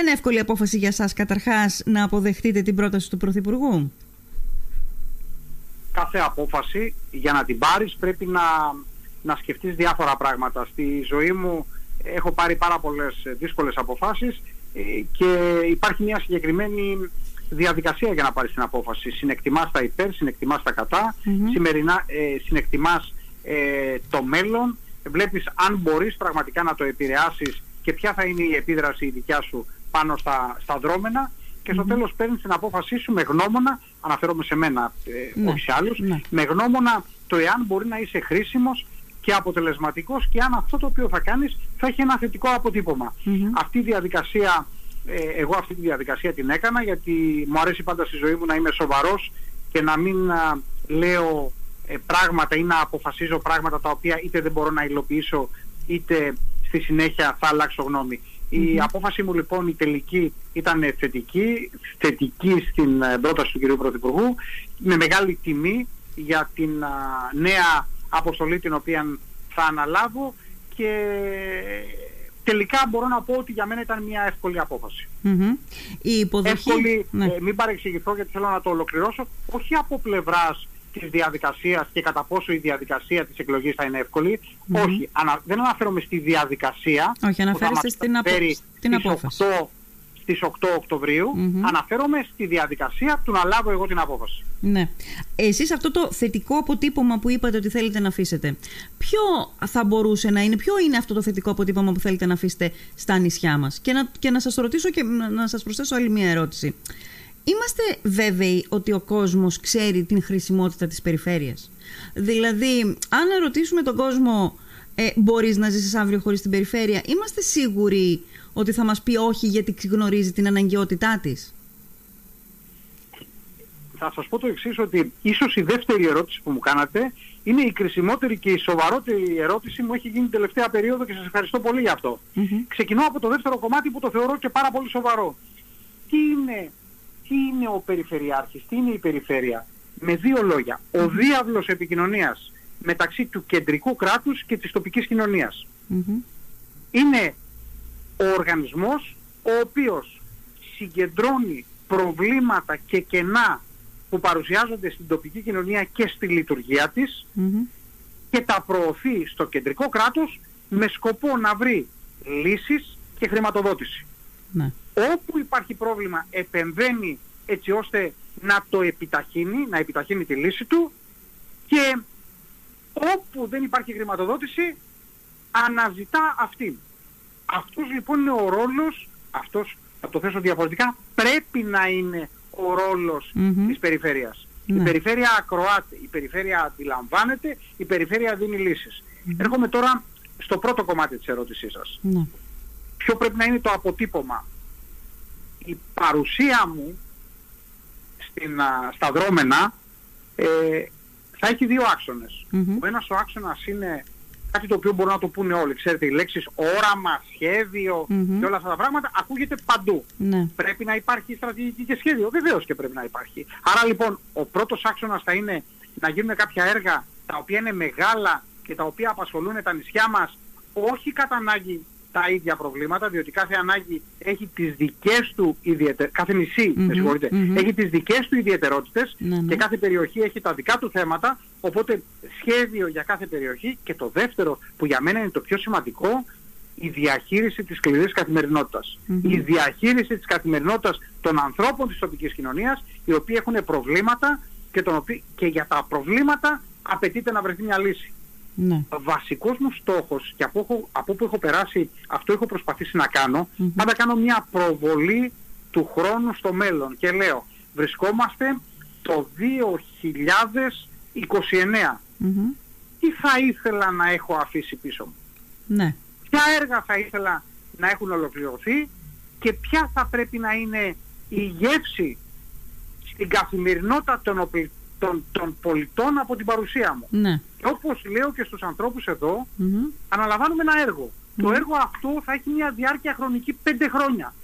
Ήταν εύκολη απόφαση για σας καταρχάς να αποδεχτείτε την πρόταση του Πρωθυπουργού; Κάθε απόφαση για να την πάρεις πρέπει να, να σκεφτείς διάφορα πράγματα. Στη ζωή μου έχω πάρει πάρα πολλές δύσκολες αποφάσεις ε, και υπάρχει μια συγκεκριμένη διαδικασία για να πάρεις την απόφαση. Συνεκτιμάς τα υπέρ, συνεκτιμάς τα κατά, σημερινά, ε, συνεκτιμάς ε, το μέλλον, βλέπεις αν μπορείς πραγματικά να το επηρεάσεις και ποια θα είναι η επίδραση η δικιά σου πάνω στα, στα δρόμενα και στο τέλος παίρνεις την απόφασή σου με γνώμονα, αναφέρομαι σε μένα, ε, ναι. όχι σε άλλους, ναι. με γνώμονα το εάν μπορεί να είσαι χρήσιμος και αποτελεσματικός και αν αυτό το οποίο θα κάνεις θα έχει ένα θετικό Αυτή η διαδικασία, ε, εγώ αυτή τη διαδικασία την έκανα γιατί μου αρέσει πάντα στη ζωή μου να είμαι σοβαρός και να μην λέω ε, πράγματα ή να αποφασίζω πράγματα τα οποία είτε δεν μπορώ να υλοποιήσω είτε στη συνέχεια θα αλλάξω Η απόφαση μου λοιπόν η τελική ήταν θετική, θετική στην ε, πρόταση του κ. Πρωθυπουργού με μεγάλη τιμή για την νέα αποστολή την οποία θα αναλάβω και τελικά μπορώ να πω ότι για μένα ήταν μια εύκολη απόφαση. Η υποδοχή... Εύκολη, ναι. ε, μην παρεξηγηθώ γιατί θέλω να το ολοκληρώσω, όχι από πλευράς της διαδικασίας και κατά πόσο η διαδικασία της εκλογής θα είναι Όχι, ανα, δεν αναφέρομαι στη διαδικασία Όχι, αναφέρεστε στην, απο... στην απόφαση. 8, στις 8 οκτωβριου αναφέρομαι στη διαδικασία του να λάβω εγώ την απόφαση. Ναι. Εσείς αυτό το θετικό αποτύπωμα που είπατε ότι θέλετε να αφήσετε, ποιο θα μπορούσε να είναι, ποιο είναι αυτό το θετικό αποτύπωμα που θέλετε να αφήσετε στα νησιά μας; Και να, και να σας ρωτήσω και να σας προσθέσω άλλη μια ερώτηση. Είμαστε βέβαιοι ότι ο κόσμος ξέρει την χρησιμότητα της περιφέρειας; Δηλαδή, αν ρωτήσουμε τον κόσμο ε, μπορείς να ζήσεις αύριο χωρίς την περιφέρεια, είμαστε σίγουροι ότι θα μας πει όχι γιατί γνωρίζει την αναγκαιότητά της; Θα σας πω το εξής ότι ίσως η δεύτερη ερώτηση που μου κάνατε είναι η κρισιμότερη και η σοβαρότερη ερώτηση μου έχει γίνει την τελευταία περίοδο και σας ευχαριστώ πολύ για αυτό. Ξεκινώ από το δεύτερο κομμάτι που το θεωρώ και πάρα πολύ σοβαρό. Τι είναι τι είναι ο Περιφερειάρχης, τι είναι η Περιφέρεια. Με δύο λόγια. Ο διάβλος επικοινωνίας μεταξύ του κεντρικού κράτους και της τοπικής Είναι ο οργανισμός ο οποίος συγκεντρώνει προβλήματα και κενά που παρουσιάζονται στην τοπική κοινωνία και στη λειτουργία της και τα προωθεί στο κεντρικό κράτος με σκοπό να βρει λύσεις και χρηματοδότηση. Ναι όπου υπάρχει πρόβλημα επεμβαίνει έτσι ώστε να το επιταχύνει, να επιταχύνει τη λύση του και όπου δεν υπάρχει χρηματοδότηση αναζητά αυτή. Αυτός λοιπόν είναι ο ρόλος, αυτός θα το θέσω διαφορετικά, πρέπει να είναι ο ρόλος της περιφέρειας. Η ναι. περιφέρεια ακροάται, η περιφέρεια αντιλαμβάνεται, η περιφέρεια δίνει Έρχομαι τώρα στο πρώτο κομμάτι της ερώτησής σας. Ναι. Ποιο πρέπει να είναι το αποτύπωμα η παρουσία μου στην, στα δρόμενα ε, θα έχει δύο άξονες. Ο ένας ο άξονας είναι κάτι το οποίο μπορούν να το πούνε όλοι. Ξέρετε, οι λέξεις όραμα, σχέδιο και όλα αυτά τα πράγματα ακούγεται παντού. Ναι. Πρέπει να υπάρχει στρατηγική και σχέδιο. Βεβαίως και πρέπει να υπάρχει. Άρα λοιπόν ο πρώτος άξονας θα είναι να γίνουν κάποια έργα τα οποία είναι μεγάλα και τα οποία απασχολούν τα νησιά μας όχι κατά ανάγκη τα ίδια προβλήματα, διότι κάθε ανάγκη έχει τις δικές του ιδιαιτερότητες, κάθε νησί, έχει τις δικές του ιδιαιτερότητες ναι, ναι. και κάθε περιοχή έχει τα δικά του θέματα, οπότε σχέδιο για κάθε περιοχή και το δεύτερο που για μένα είναι το πιο σημαντικό, η διαχείριση της σκληρής Η διαχείριση της καθημερινότητας των ανθρώπων της τοπικής κοινωνίας, οι οποίοι έχουν προβλήματα και, τον και για τα προβλήματα απαιτείται να βρεθεί μια λύση. Ναι. Βασικός μου στόχος και από, από που έχω περάσει αυτό έχω προσπαθήσει να κάνω, πάντα κάνω μια προβολή του χρόνου στο μέλλον και λέω βρισκόμαστε το 2029. Τι θα ήθελα να έχω αφήσει πίσω μου; Ναι. Ποια έργα θα ήθελα να έχουν ολοκληρωθεί και ποια θα πρέπει να είναι η γεύση στην καθημερινότητα των, των, των πολιτών από την παρουσία μου. Ναι. Και όπως λέω και στους ανθρώπους εδώ, αναλαμβάνουμε ένα Το έργο αυτό θα έχει μια διάρκεια χρονική πέντε χρόνια.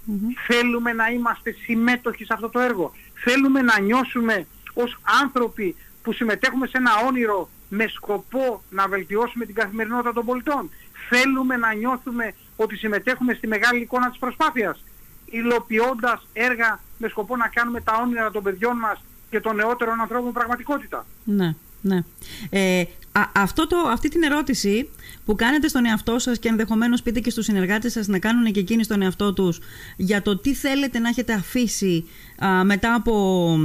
Θέλουμε να είμαστε συμμέτοχοι σε αυτό το έργο. Θέλουμε να νιώσουμε ως άνθρωποι που συμμετέχουμε σε ένα όνειρο με σκοπό να βελτιώσουμε την καθημερινότητα των πολιτών. Θέλουμε να νιώθουμε ότι συμμετέχουμε στη μεγάλη εικόνα της προσπάθειας. υλοποιώντας έργα με σκοπό να κάνουμε τα όνειρα των παιδιών μας και των νεότερων ανθρώπων πραγματικότητα. Ναι, ναι. Ε, αυτό το, αυτή την ερώτηση που κάνετε στον εαυτό σας και ενδεχομένως πείτε και στους συνεργάτες σας να κάνουν και εκείνοι στον εαυτό τους για το τι θέλετε να έχετε αφήσει μετά από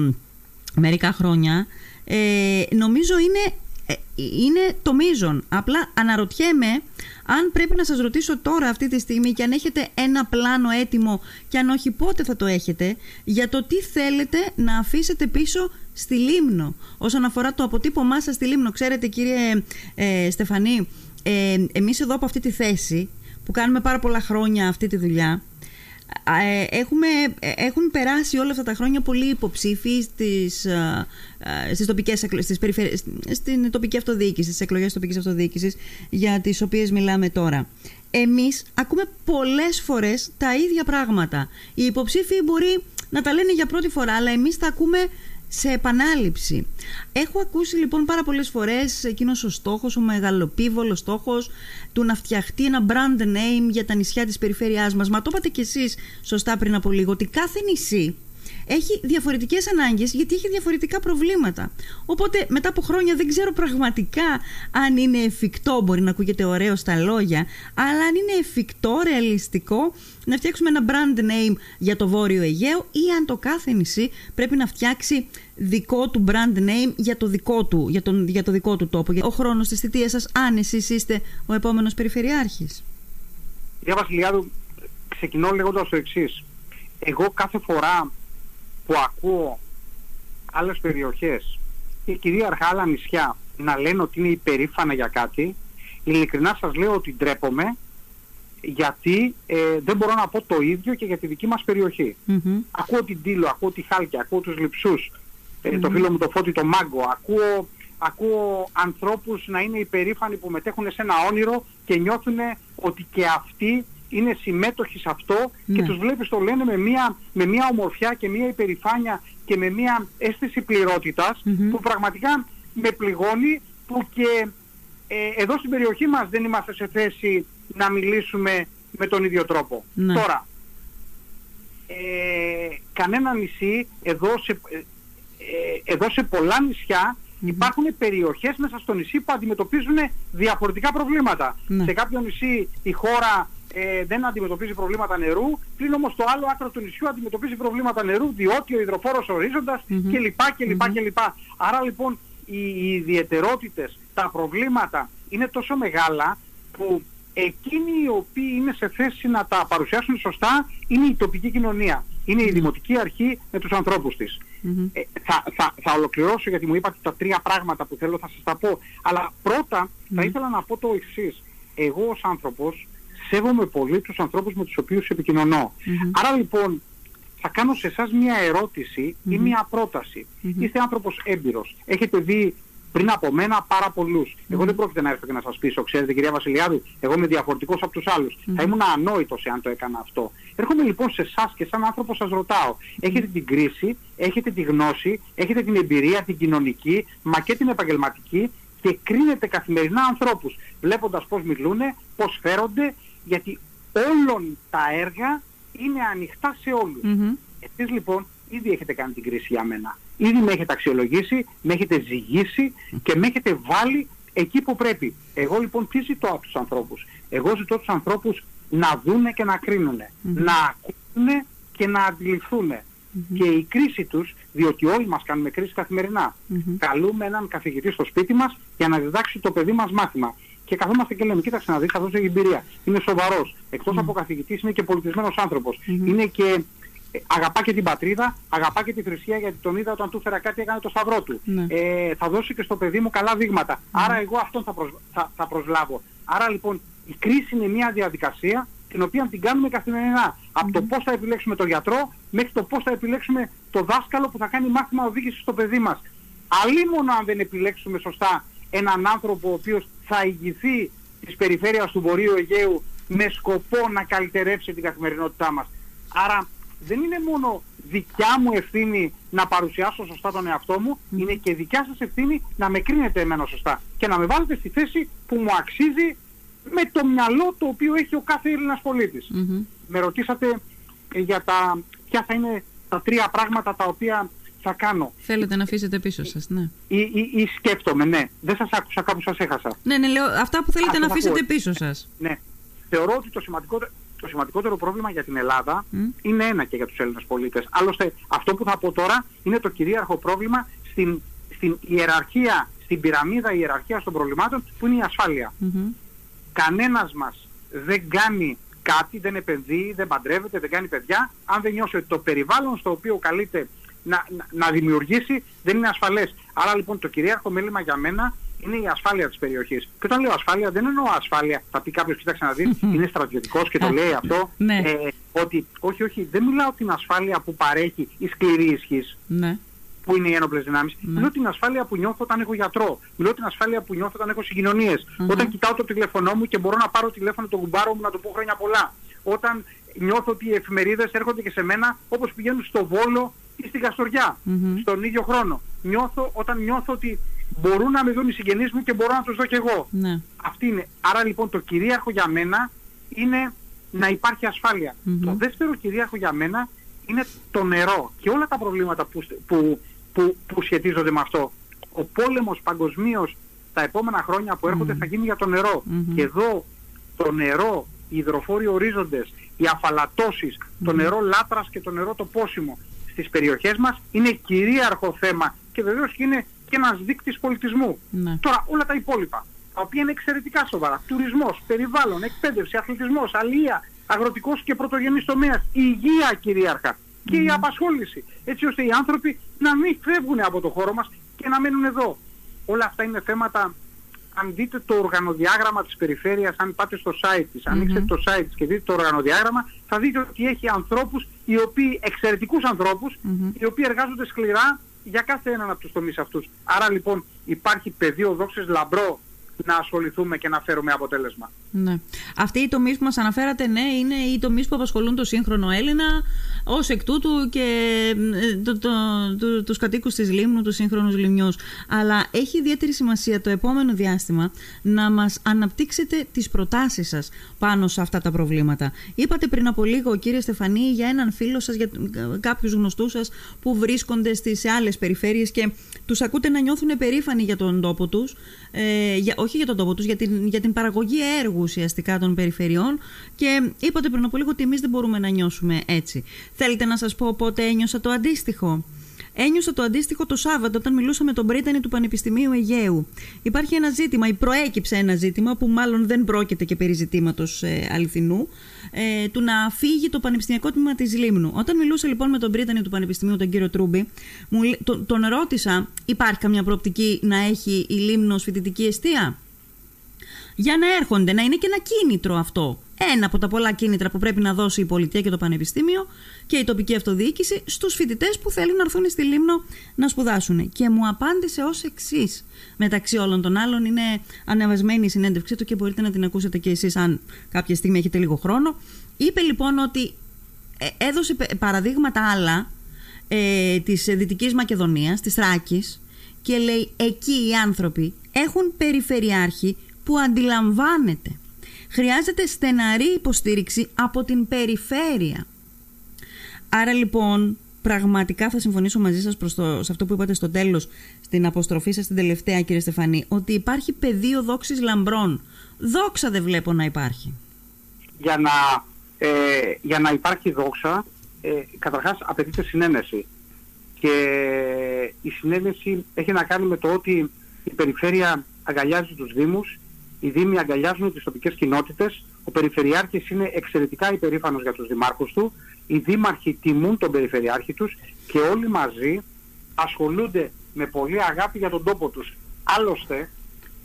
μερικά χρόνια ε, νομίζω είναι ε, είναι το μείζον. Απλά αναρωτιέμαι αν πρέπει να σας ρωτήσω τώρα αυτή τη στιγμή και αν έχετε ένα πλάνο έτοιμο και αν όχι πότε θα το έχετε για το τι θέλετε να αφήσετε πίσω στη Λίμνο όσον αφορά το αποτύπωμά σας στη Λίμνο. Ξέρετε κύριε ε, Στεφανή, ε, εμείς εδώ από αυτή τη θέση που κάνουμε πάρα πολλά χρόνια αυτή τη δουλειά ε, έχουμε, ε, έχουν περάσει όλα αυτά τα χρόνια πολλοί υποψήφοι στις, ε, στις τοπικές, στις στην τοπική αυτοδιοίκηση, στις εκλογές τοπικής αυτοδιοίκησης για τις οποίες μιλάμε τώρα. Εμείς ακούμε πολλές φορές τα ίδια πράγματα. Οι υποψήφοι μπορεί να τα λένε για πρώτη φορά, αλλά εμείς τα ακούμε σε επανάληψη. Έχω ακούσει λοιπόν πάρα πολλές φορές εκείνος ο στόχος, ο μεγαλοπίβολος στόχος του να φτιαχτεί ένα brand name για τα νησιά της περιφέρειάς μας. Μα το είπατε κι εσείς σωστά πριν από λίγο ότι κάθε νησί έχει διαφορετικές ανάγκες γιατί έχει διαφορετικά προβλήματα. Οπότε μετά από χρόνια δεν ξέρω πραγματικά αν είναι εφικτό, μπορεί να ακούγεται ωραίο στα λόγια, αλλά αν είναι εφικτό, ρεαλιστικό να φτιάξουμε ένα brand name για το Βόρειο Αιγαίο ή αν το κάθε νησί πρέπει να φτιάξει δικό του brand name για το δικό του, για τον, για το δικό του τόπο. Ο χρόνος της θητείας σας, αν εσείς είστε ο επόμενος περιφερειάρχης. Για Βασιλιάδου, ξεκινώ λέγοντας το εξής. Εγώ κάθε φορά που ακούω άλλες περιοχές. Και κυρίαρχα άλλα νησιά να λένε ότι είναι υπερήφανα για κάτι, ειλικρινά σας λέω ότι ντρέπομαι γιατί ε, δεν μπορώ να πω το ίδιο και για τη δική μας περιοχή. Ακούω την Τίλο, ακούω τη Χάλκια, ακούω τους Λιψούς, ε, το φίλο μου το Φώτη το Μάγκο, ακούω, ακούω ανθρώπους να είναι υπερήφανοι που μετέχουν σε ένα όνειρο και νιώθουν ότι και αυτοί είναι συμμέτοχοι σε αυτό και ναι. τους βλέπεις το λένε με μια, με μια ομορφιά και μια υπερηφάνεια και με μια αίσθηση που πραγματικά με πληγώνει που και ε, εδώ στην περιοχή μας δεν είμαστε σε θέση να μιλήσουμε με τον ίδιο τρόπο. Ναι. Τώρα, ε, κανένα νησί εδώ σε, ε, ε, εδώ σε πολλά υπάρχουν περιοχές μέσα στο νησί που αντιμετωπίζουν διαφορετικά προβλήματα. Ναι. Σε κάποιο νησί η χώρα ε, δεν αντιμετωπίζει προβλήματα νερού, πλην όμως το άλλο άκρο του νησιού αντιμετωπίζει προβλήματα νερού, διότι ο υδροφόρος ορίζοντας mm-hmm. κλπ. κλπ, mm-hmm. κλπ. Άρα λοιπόν οι, οι ιδιαιτερότητες, τα προβλήματα είναι τόσο μεγάλα που εκείνοι οι οποίοι είναι σε θέση να τα παρουσιάσουν σωστά είναι η τοπική κοινωνία. Είναι η δημοτική αρχή με τους ανθρώπους της. Ε, θα, θα, θα ολοκληρώσω γιατί μου είπατε τα τρία πράγματα που θέλω, θα σας τα πω. Αλλά πρώτα θα ήθελα να πω το εξής. Εγώ ως άνθρωπος σέβομαι πολύ τους ανθρώπους με τους οποίους Άρα λοιπόν θα κάνω σε εσάς μια ερωτηση ή μια πρόταση. Είστε άνθρωπος έμπειρος. Έχετε δει πριν από μένα πάρα πολλούς. Εγώ δεν πρόκειται να έρθω και να σας πείσω, ξέρετε κυρία Βασιλιάδου, εγώ είμαι διαφορετικός από τους άλλους. Θα ήμουν ανόητος εάν το έκανα αυτό. Έρχομαι λοιπόν σε εσάς και σαν άνθρωπο σας ρωτάω. Έχετε την κρίση, έχετε τη γνώση, έχετε την εμπειρία, την κοινωνική, μα και την επαγγελματική και κρίνετε καθημερινά ανθρώπους, βλέποντας πώς μιλούν, πώς φέρονται, γιατί όλων τα έργα είναι ανοιχτά σε όλους. Mm-hmm. Εσείς λοιπόν ήδη έχετε κάνει την κρίση για μένα. Ήδη με έχετε αξιολογήσει, με έχετε ζυγίσει και με έχετε βάλει εκεί που πρέπει. Εγώ λοιπόν τι ζητώ από τους ανθρώπους; Εγώ ζητώ τους ανθρώπους να δούνε και να κρινουνε να ακούνε και να αντιληφθούν. Και η κρίση τους, διότι όλοι μας κάνουμε κρίση καθημερινά, καλούμε έναν καθηγητή στο σπίτι μας για να διδάξει το παιδί μας μάθημα και καθόμαστε και λέμε, κοίταξε να δεις, αυτός έχει εμπειρία. Είναι σοβαρός. Εκτός από καθηγητής είναι και πολιτισμένος άνθρωπος. Είναι και ε, αγαπά και την πατρίδα, αγαπά και τη θρησκεία γιατί τον είδα όταν του έφερα κάτι έκανε το σταυρό του. Ναι. Ε, θα δώσει και στο παιδί μου καλά δείγματα. Άρα εγώ αυτόν θα, προσ, θα, θα προσλάβω. Άρα λοιπόν η κρίση είναι μια διαδικασία την οποία την κάνουμε καθημερινά. Από το πώς θα επιλέξουμε τον γιατρό μέχρι το πώς θα επιλέξουμε το δάσκαλο που θα κάνει μάθημα οδήγησης στο παιδί μας. Αλλήμον αν δεν επιλέξουμε σωστά έναν άνθρωπο ο οποίος θα ηγηθεί της περιφέρειας του Βορείου Αιγαίου με σκοπό να καλυτερεύσει την καθημερινότητά μας. Άρα δεν είναι μόνο δικιά μου ευθύνη να παρουσιάσω σωστά τον εαυτό μου, είναι και δικιά σας ευθύνη να με κρίνετε εμένα σωστά και να με βάλετε στη θέση που μου αξίζει με το μυαλό το οποίο έχει ο κάθε Έλληνας πολίτης. Με ρωτήσατε ε, για τα ποια θα είναι τα τρία πράγματα τα οποία θα κάνω. Θέλετε να αφήσετε πίσω σας, ναι. Ή, ή, ή σκέφτομαι, ναι. Δεν σας άκουσα, κάπου σας έχασα. Ναι, ναι, λέω αυτά που θέλετε να αφήσετε πίσω σας. Ναι. Θεωρώ ότι το σημαντικότερο, το σημαντικότερο πρόβλημα για την Ελλάδα είναι ένα και για τους Έλληνες πολίτες. Άλλωστε αυτό που θα πω τώρα είναι το κυρίαρχο πρόβλημα στην, στην ιεραρχία, στην πυραμίδα ιεραρχίας των προβλημάτων που είναι η ασφάλεια. Mm-hmm. Κανένας μας δεν κάνει κάτι, δεν επενδύει, δεν παντρεύεται, δεν κάνει παιδιά, αν δεν νιώσει ότι το περιβάλλον στο οποίο καλείται να, να, να δημιουργήσει δεν είναι ασφαλές. Άρα λοιπόν το κυρίαρχο μέλημα για μένα είναι η ασφάλεια της περιοχής. Και όταν λέω ασφάλεια δεν εννοώ ασφάλεια, θα πει κάποιος κοίταξε να δεις, είναι στρατιωτικός και το λέει αυτό, ναι. ε, ότι όχι, όχι, δεν μιλάω την ασφάλεια που παρέχει η σκληρή ισχύς. Ναι που είναι οι ένοπλες δυνάμεις. Ναι. Μιλώ την ασφάλεια που νιώθω όταν έχω γιατρό. Μιλώ την ασφάλεια που νιώθω όταν έχω συγκοινωνίες. Όταν κοιτάω το τηλέφωνό μου και μπορώ να πάρω τηλέφωνο τον κουμπάρο μου να του πω χρόνια πολλά. Όταν νιώθω ότι οι εφημερίδες έρχονται και σε μένα όπως πηγαίνουν στο Βόλο ή στην καστορια στον ίδιο χρόνο. Νιώθω όταν νιώθω ότι μπορούν να με δουν οι συγγενείς μου και μπορώ να τους δω κι εγώ. Ναι. Αυτή είναι. Άρα λοιπόν το κυρίαρχο για μένα είναι να υπάρχει Το δεύτερο κυρίαρχο για μένα είναι το νερό και όλα τα προβλήματα που, που, που, που σχετίζονται με αυτό. Ο πόλεμος παγκοσμίως τα επόμενα χρόνια που έρχονται θα γίνει για το νερο Και εδώ το νερό, οι υδροφόροι ορίζοντες, οι αφαλατώσεις, το νερό λάτρας και το νερό το πόσιμο στις περιοχές μας είναι κυρίαρχο θέμα και βεβαίως και είναι και ένας δείκτης πολιτισμού. Ναι. Τώρα όλα τα υπόλοιπα, τα οποία είναι εξαιρετικά σοβαρά, τουρισμός, περιβάλλον, εκπαίδευση, αθλητισμός, αλληλεία, αγροτικός και πρωτογενής τομέας, η υγεία κυρίαρχα και η απασχόληση, έτσι ώστε οι άνθρωποι να μην φεύγουν από το χώρο μας και να μένουν εδώ. Όλα αυτά είναι θέματα αν δείτε το οργανοδιάγραμμα της περιφέρειας, αν πάτε στο site της, mm ανοίξετε το site της και δείτε το οργανοδιάγραμμα, θα δείτε ότι έχει ανθρώπους, οι οποίοι, εξαιρετικούς οι οποίοι εργάζονται σκληρά για κάθε έναν από τους τομείς αυτούς. Άρα λοιπόν υπάρχει πεδίο δόξης λαμπρό να ασχοληθούμε και να φέρουμε αποτέλεσμα. Ναι. Αυτοί οι τομείς που μας αναφέρατε, ναι, είναι οι τομείς που απασχολούν το σύγχρονο Έλληνα, ως εκ τούτου και ε, το, το, το, τους κατοίκους της Λίμνου, τους σύγχρονους Λιμιού. Αλλά έχει ιδιαίτερη σημασία το επόμενο διάστημα να μας αναπτύξετε τις προτάσεις σας πάνω σε αυτά τα προβλήματα. Είπατε πριν από λίγο, κύριε Στεφανή, για έναν φίλο σας, για κάποιους γνωστούς σας που βρίσκονται στι άλλες περιφέρειες και τους ακούτε να νιώθουν περήφανοι για τον τόπο τους, ε, για, όχι για τον τόπο τους, για την, για την παραγωγή έργου ουσιαστικά των περιφερειών και είπατε πριν από λίγο ότι εμείς δεν μπορούμε να νιώσουμε έτσι. Θέλετε να σας πω πότε ένιωσα το αντίστοιχο; Ένιωσα το αντίστοιχο το Σάββατο όταν μιλούσα με τον Πρίτανη του Πανεπιστημίου Αιγαίου. Υπάρχει ένα ζήτημα, ή προέκυψε ένα ζήτημα που μάλλον δεν πρόκειται και περί ζητήματος ε, αληθινού, ε, του να φύγει το Πανεπιστημιακό Τμήμα της Λίμνου. Όταν μιλούσα λοιπόν με τον Πρίτανη του Πανεπιστημίου, τον κύριο Τρούμπι, μου, τον ρώτησα, υπάρχει καμιά προοπτική να έχει η Λίμνος φοιτητική αιστεία; Για να έρχονται, να είναι και ένα κίνητρο αυτό. Ένα από τα πολλά κίνητρα που πρέπει να δώσει η πολιτεία και το πανεπιστήμιο και η τοπική αυτοδιοίκηση στους φοιτητές που θέλουν να έρθουν στη Λίμνο να σπουδάσουν. Και μου απάντησε ως εξής. Μεταξύ όλων των άλλων είναι ανεβασμένη η συνέντευξή του και μπορείτε να την ακούσετε και εσείς αν κάποια στιγμή έχετε λίγο χρόνο. Είπε λοιπόν ότι ε, έδωσε παραδείγματα άλλα ε, της Δυτικής Μακεδονίας, της Θράκης και λέει εκεί οι άνθρωποι έχουν περιφερειάρχη που αντιλαμβάνεται. Χρειάζεται στεναρή υποστήριξη από την περιφέρεια. Άρα λοιπόν πραγματικά θα συμφωνήσω μαζί σας προς το, σε αυτό που είπατε στο τέλος στην αποστροφή σας την τελευταία κύριε Στεφανή ότι υπάρχει πεδίο δόξης λαμπρών. Δόξα δεν βλέπω να υπάρχει. Για να, ε, για να υπάρχει δόξα ε, καταρχάς απαιτείται συνένεση και η συνένεση έχει να κάνει με το ότι η περιφέρεια αγκαλιάζει τους Δήμους οι Δήμοι αγκαλιάζουν τις τοπικές κοινότητες, ο Περιφερειάρχης είναι εξαιρετικά υπερήφανος για τους δημάρχους του, οι δήμαρχοι τιμούν τον Περιφερειάρχη τους και όλοι μαζί ασχολούνται με πολύ αγάπη για τον τόπο τους. Άλλωστε,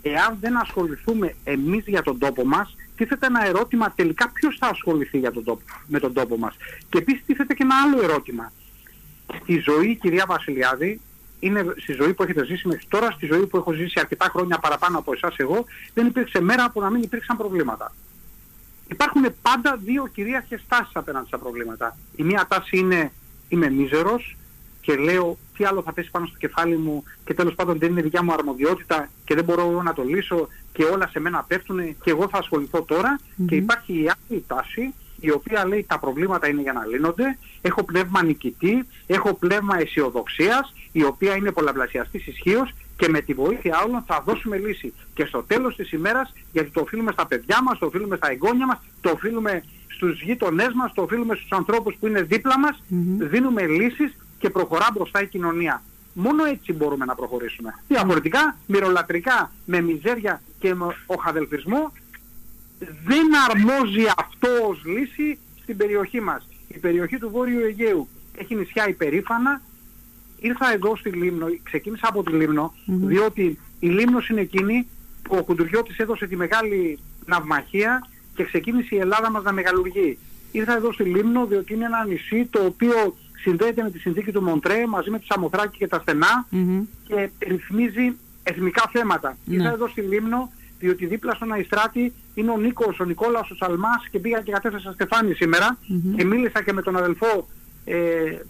εάν δεν ασχοληθούμε εμείς για τον τόπο μας, τίθεται ένα ερώτημα τελικά ποιος θα ασχοληθεί για τον τόπο, με τον τόπο μας. Και επίσης τίθεται και ένα άλλο ερώτημα. Στη ζωή, κυρία Βασιλιάδη, είναι στη ζωή που έχετε ζήσει μέχρι τώρα, στη ζωή που έχω ζήσει αρκετά χρόνια παραπάνω από εσάς εγώ, δεν υπήρξε μέρα που να μην υπήρξαν προβλήματα. Υπάρχουν πάντα δύο κυρίαρχες τάσεις απέναντι στα προβλήματα. Η μία τάση είναι είμαι μίζερος και λέω τι άλλο θα πέσει πάνω στο κεφάλι μου και τέλος πάντων δεν είναι δικιά μου αρμοδιότητα και δεν μπορώ να το λύσω και όλα σε μένα πέφτουν και εγώ θα ασχοληθώ και υπάρχει η άλλη τάση η οποία λέει τα προβλήματα είναι για να λύνονται, έχω πνεύμα νικητή, έχω πνεύμα αισιοδοξίας, η οποία είναι πολλαπλασιαστής ισχύως και με τη βοήθεια όλων θα δώσουμε λύση. Και στο τέλος της ημέρας, γιατί το οφείλουμε στα παιδιά μας, το οφείλουμε στα εγγόνια μας, το οφείλουμε στους γείτονές μας, το οφείλουμε στους ανθρώπους που είναι δίπλα μας, δίνουμε λύσεις και προχωρά μπροστά η κοινωνία. Μόνο έτσι μπορούμε να προχωρήσουμε. Διαφορετικά, μυρολατρικά, με μιζέρια και με οχαδελφισμό, δεν αρμόζει αυτός ως λύση στην περιοχή μας. Η περιοχή του Βόρειου Αιγαίου έχει νησιά υπερήφανα. Ήρθα εδώ στη Λίμνο, ξεκίνησα από τη Λίμνο, διότι η Λίμνος είναι εκείνη που ο Κουντουριώτης έδωσε τη μεγάλη ναυμαχία και ξεκίνησε η Ελλάδα μας να μεγαλουργεί. Ήρθα εδώ στη Λίμνο διότι είναι ένα νησί το οποίο συνδέεται με τη συνθήκη του Μοντρέ μαζί με τη Σαμοθράκη και τα στενα και ρυθμίζει εθνικά θέματα. Ναι. Ήρθα εδώ στη Λίμνο διότι δίπλα στον Αϊστράτη είναι ο Νίκος, ο Νικόλαος, ο Σαλμάς και πήγα και κατέφθασα Στεφάνη σήμερα και μίλησα και με τον αδελφό ε,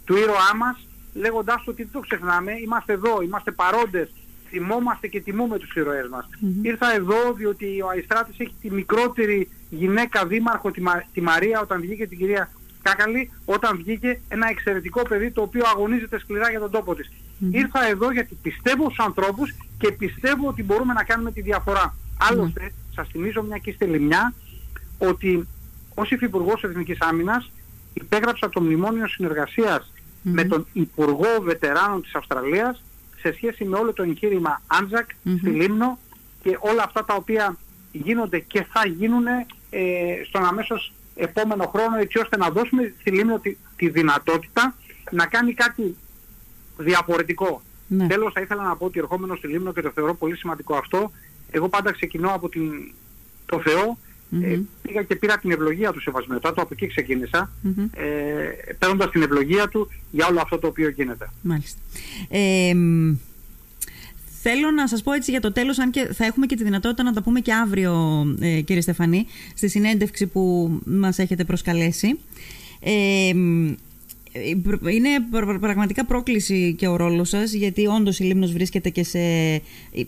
του ήρωά μας λέγοντάς του ότι δεν το ξεχνάμε, είμαστε εδώ, είμαστε παρόντες, θυμόμαστε και τιμούμε τους ήρωές μας. Ήρθα εδώ διότι ο Αϊστράτης έχει τη μικρότερη γυναίκα δήμαρχο, τη, τη Μαρία, όταν βγήκε την κυρία Κάκαλη, όταν βγήκε ένα εξαιρετικό παιδί το οποίο αγωνίζεται σκληρά για τον τόπο της. Ήρθα εδώ γιατί πιστεύω στους ανθρώπους και πιστεύω ότι μπορούμε να κάνουμε τη διαφορά. Άλλωστε, σας θυμίζω μια και είστε λιμιά, ότι ως Υφυπουργός Εθνικής Άμυνας υπέγραψα το μνημόνιο με τον Υπουργό Βετεράνων της Αυστραλίας σε σχέση με όλο το εγχείρημα Άντζακ στη Λίμνο και όλα αυτά τα οποία γίνονται και θα γίνουν ε, στον αμέσως επόμενο χρόνο έτσι ώστε να δώσουμε στη Λίμνο τη, τη δυνατότητα να κάνει κάτι διαφορετικό. Ναι. Τέλος θα ήθελα να πω ότι ερχόμενος στη Λίμνο και το θεωρώ πολύ σημαντικό αυτό εγώ πάντα ξεκινώ από την, το Θεό, ε, πήγα και πήρα την ευλογία του Σεβασμιωτάτου, από εκεί ξεκίνησα, mm-hmm. ε, παίρνοντας την ευλογία του για όλο αυτό το οποίο γίνεται. Μάλιστα. Ε, Θέλω να σας πω έτσι για το τέλος, αν και θα έχουμε και τη δυνατότητα να τα πούμε και αύριο, ε, κύριε Στεφανή, στη συνέντευξη που μας έχετε προσκαλέσει. Ε, είναι πραγματικά πρόκληση και ο ρόλος σας γιατί όντως η Λίμνος βρίσκεται και σε η,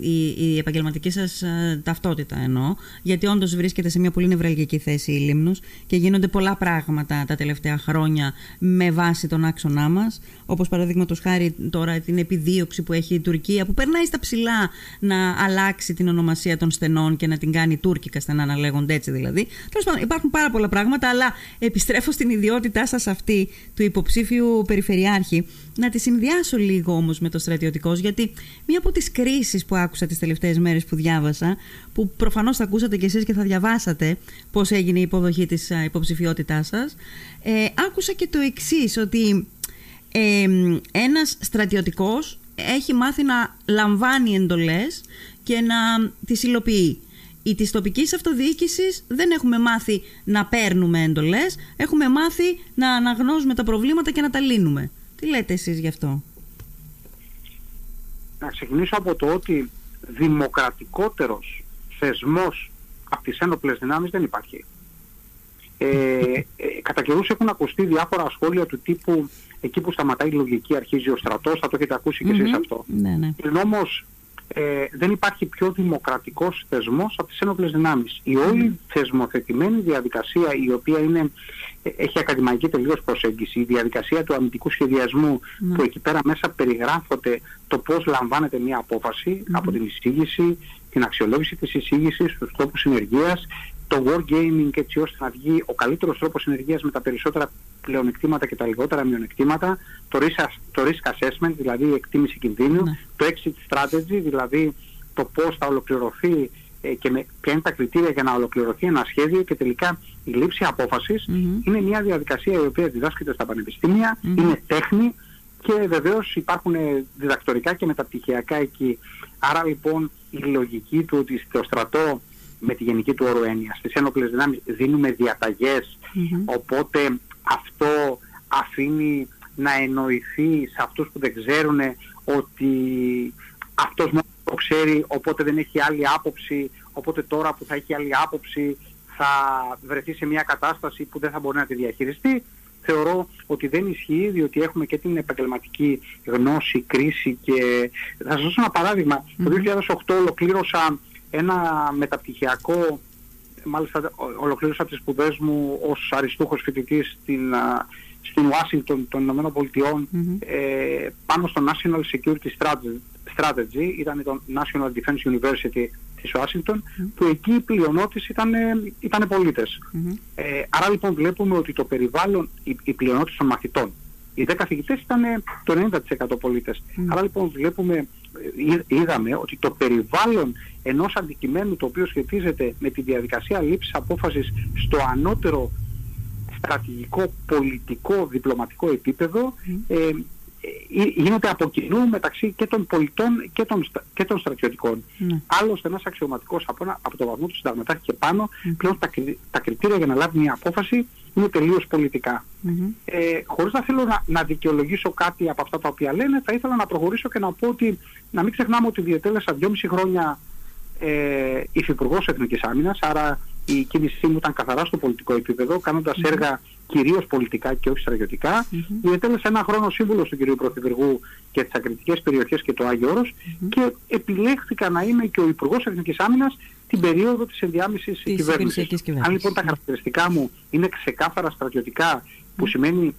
η, η, επαγγελματική σας ε, ταυτότητα εννοώ. Γιατί όντως βρίσκεται σε μια πολύ νευραλγική θέση η Λίμνος και γίνονται πολλά πράγματα τα τελευταία χρόνια με βάση τον άξονά μας. Όπως παραδείγματος χάρη τώρα την επιδίωξη που έχει η Τουρκία που περνάει στα ψηλά να αλλάξει την ονομασία των στενών και να την κάνει τουρκικά στενά να λέγονται έτσι δηλαδή. Τέλος πάντων υπάρχουν πάρα πολλά πράγματα αλλά επιστρέφω στην ιδιότητά σας αυτή του υποψήφιου περιφερειάρχη. Να τη συνδυάσω λίγο όμως με το στρατιωτικό, γιατί μία από τις κρίσεις που άκουσα τις τελευταίες μέρες που διάβασα, που προφανώς θα ακούσατε κι εσείς και θα διαβάσατε πώς έγινε η υποδοχή της υποψηφιότητάς σας, ε, άκουσα και το εξής, ότι ε, ένας στρατιωτικός έχει μάθει να λαμβάνει εντολές και να τις υλοποιεί η της τοπικής αυτοδιοίκησης δεν έχουμε μάθει να παίρνουμε εντολές, έχουμε μάθει να αναγνώζουμε τα προβλήματα και να τα λύνουμε. Τι λέτε εσείς γι' αυτό; Να ξεκινήσω από το ότι δημοκρατικότερος θεσμός από τις ένοπλες δυνάμεις δεν υπάρχει. Ε, ε, κατά καιρούς έχουν ακουστεί διάφορα σχόλια του τύπου εκεί που σταματάει η λογική αρχίζει ο στρατός, θα το έχετε ακούσει και εσείς αυτό. Ναι, ναι. όμως ε, δεν υπάρχει πιο δημοκρατικός θεσμός από τις ένοπλες δυνάμεις. Η όλη θεσμοθετημένη διαδικασία η οποία είναι, ε, έχει ακαδημαϊκή τελείως προσέγγιση, η διαδικασία του αμυντικού σχεδιασμού ναι. που εκεί πέρα μέσα περιγράφονται το πώς λαμβάνεται μια αποφαση από την εισήγηση, την αξιολόγηση της εισήγησης, τους τρόπους συνεργίας, το wargaming έτσι ώστε να βγει ο καλύτερος τρόπος συνεργίας με τα περισσότερα πλεονεκτήματα και τα λιγότερα μειονεκτήματα, το risk, το risk assessment, δηλαδή η εκτίμηση κινδύνου, ναι. το exit strategy, δηλαδή το πώς θα ολοκληρωθεί ε, και με, ποια είναι τα κριτήρια για να ολοκληρωθεί ένα σχέδιο και τελικά η λήψη είναι μια διαδικασία η οποία διδάσκεται στα πανεπιστημια είναι τέχνη και βεβαίως υπάρχουν διδακτορικά και μεταπτυχιακά εκεί. Άρα λοιπόν η λογική του ότι στο στρατό με τη γενική του όρου έννοια. Στις ένοπλες δυνάμεις δίνουμε οπότε αυτό αφήνει να εννοηθεί σε αυτούς που δεν ξέρουν ότι αυτός μόνο το ξέρει, οπότε δεν έχει άλλη άποψη, οπότε τώρα που θα έχει άλλη άποψη θα βρεθεί σε μια κατάσταση που δεν θα μπορεί να τη διαχειριστεί. Θεωρώ ότι δεν ισχύει, διότι έχουμε και την επαγγελματική γνώση, κρίση και... Θα σας δώσω ένα Το 2008 ολοκλήρωσα ένα μεταπτυχιακό μάλιστα ολοκλήρωσα τις σπουδές μου ως αριστούχος φοιτητής στην, στην Ουάσιγκτον των Ηνωμένων Πολιτειών ε, πάνω στο National Security Strategy, ήταν το National Defense University της Ουάσιγκτον, που εκεί η πλειονότηση ήταν, ήταν πολίτες. Ε, άρα λοιπόν βλέπουμε ότι το περιβάλλον, η, η πλειονότητα των μαθητών, οι 10 καθηγητές ήταν το 90% πολίτες. Άρα λοιπόν βλέπουμε, ε, είδαμε ότι το περιβάλλον ενός αντικειμένου το οποίο σχετίζεται με τη διαδικασία λήψης απόφασης στο ανώτερο στρατηγικό, πολιτικό, διπλωματικό επίπεδο ε, ε, γίνεται από κοινού μεταξύ και των πολιτών και των, και των στρατιωτικών. Mm. Άλλωστε ένας αξιωματικός από, από το βαθμό του συνταγματάρχη και πάνω mm. πλέον τα, τα κριτήρια για να λάβει μια απόφαση είναι τελείως πολιτικά. Mm-hmm. Ε, χωρίς να θέλω να, να δικαιολογήσω κάτι από αυτά τα οποία λένε, θα ήθελα να προχωρήσω και να πω ότι να μην ξεχνάμε ότι διετέλεσα δυόμιση χρόνια ε, υφυπουργός Εθνικής Άμυνας, άρα η κίνησή μου ήταν καθαρά στο πολιτικό επίπεδο, κάνοντας mm-hmm. έργα κυρίως πολιτικά και όχι στρατιωτικά. Mm-hmm. Διετέλεσα ένα χρόνο σύμβουλος του κ. Πρωθυπουργού και τις ακριτικές περιοχές και το Άγιο Όρος mm-hmm. και επιλέχθηκα να είμαι και ο Υπουργός Εθνικής Άμυνας την περίοδο της ενδιάμεσης κυβέρνησης. Αν λοιπόν τα χαρακτηριστικά μου είναι ξεκάθαρα στρατιωτικά, που σημαίνει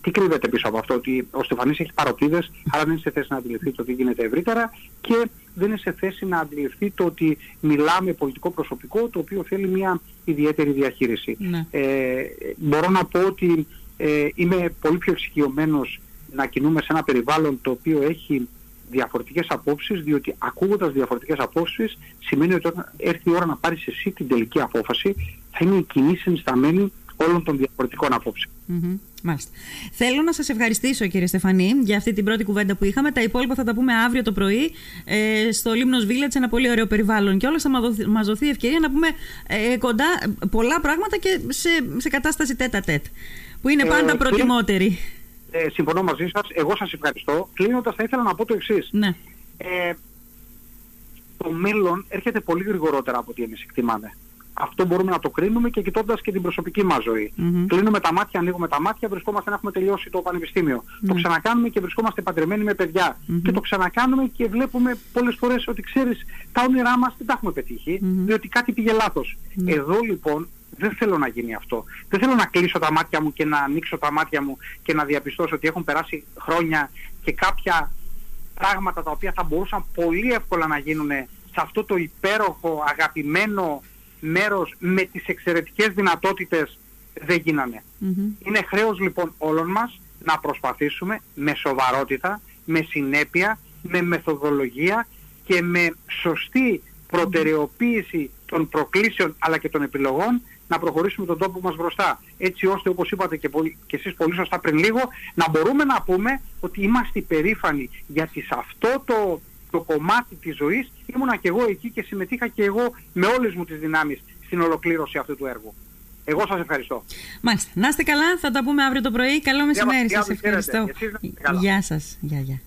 τι κρύβεται πίσω από αυτό, ότι ο Στεφανής έχει παροπίδες, άρα δεν είναι σε θέση να αντιληφθεί το τι γίνεται ευρύτερα και δεν είναι σε θέση να αντιληφθεί το ότι μιλάμε πολιτικό προσωπικό το οποίο θέλει μια ιδιαίτερη διαχείριση. Ναι. Ε, μπορώ να πω ότι ε, είμαι πολύ πιο εξοικειωμένος να κινούμε σε ένα περιβάλλον το οποίο έχει διαφορετικές απόψεις, διότι ακούγοντας διαφορετικές απόψεις σημαίνει ότι όταν έρθει η ώρα να πάρεις εσύ την τελική απόφαση θα είναι η κοινή συνισταμένη όλων των διαφορετικών απόψεων. Mm-hmm. Μάλιστα. Θέλω να σας ευχαριστήσω κύριε Στεφανή για αυτή την πρώτη κουβέντα που είχαμε. Τα υπόλοιπα θα τα πούμε αύριο το πρωί ε, στο Λίμνος Village, ένα πολύ ωραίο περιβάλλον και όλα θα μας δοθεί ευκαιρία να πούμε ε, κοντά πολλά πράγματα και σε, σε κατάσταση τέτα τέτ που είναι πάντα ε, προτιμότερη. Ε, συμφωνώ μαζί σας. Εγώ σας ευχαριστώ. Κλείνοντας θα ήθελα να πω το εξής. Ναι. Ε, το μέλλον έρχεται πολύ γρηγορότερα από ό,τι εμείς εκτιμάμε. Αυτό μπορούμε να το κρίνουμε και κοιτώντας και την προσωπική μας ζωή. Mm-hmm. Κλείνουμε τα μάτια, ανοίγουμε τα μάτια, βρισκόμαστε να έχουμε τελειώσει το πανεπιστήμιο. Mm-hmm. Το ξανακάνουμε και βρισκόμαστε παντρεμένοι με παιδιά. Mm-hmm. Και το ξανακάνουμε και βλέπουμε πολλές φορές ότι ξέρεις τα όνειρά μας δεν τα έχουμε πετύχει, διότι κάτι πήγε λάθος. Εδώ λοιπόν δεν θέλω να γίνει αυτό. Δεν θέλω να κλείσω τα μάτια μου και να ανοίξω τα μάτια μου και να διαπιστώσω ότι έχουν περάσει χρόνια και κάποια πράγματα τα οποία θα μπορούσαν πολύ εύκολα να γίνουν σε αυτό το υπέροχο, αγαπημένο μέρος με τις εξαιρετικές δυνατότητες δεν γινανε Είναι χρέος λοιπόν όλων μας να προσπαθήσουμε με σοβαρότητα, με συνέπεια, με μεθοδολογία και με σωστή προτεραιοποίηση των προκλήσεων αλλά και των επιλογών να προχωρήσουμε τον τόπο μας μπροστά. Έτσι ώστε όπως είπατε και, πολύ, και εσείς πολύ σωστά πριν λίγο να μπορούμε να πούμε ότι είμαστε υπερήφανοι γιατί σε αυτό το, το κομμάτι της ζωής ήμουνα και εγώ εκεί και συμμετείχα και εγώ με όλες μου τις δυνάμεις στην ολοκλήρωση αυτού του έργου. Εγώ σας ευχαριστώ. Μάλιστα. Να είστε καλά. Θα τα πούμε αύριο το πρωί. Καλό μεσημέρι. Σας ευχαριστώ. Γεια σας. Γεια, γεια.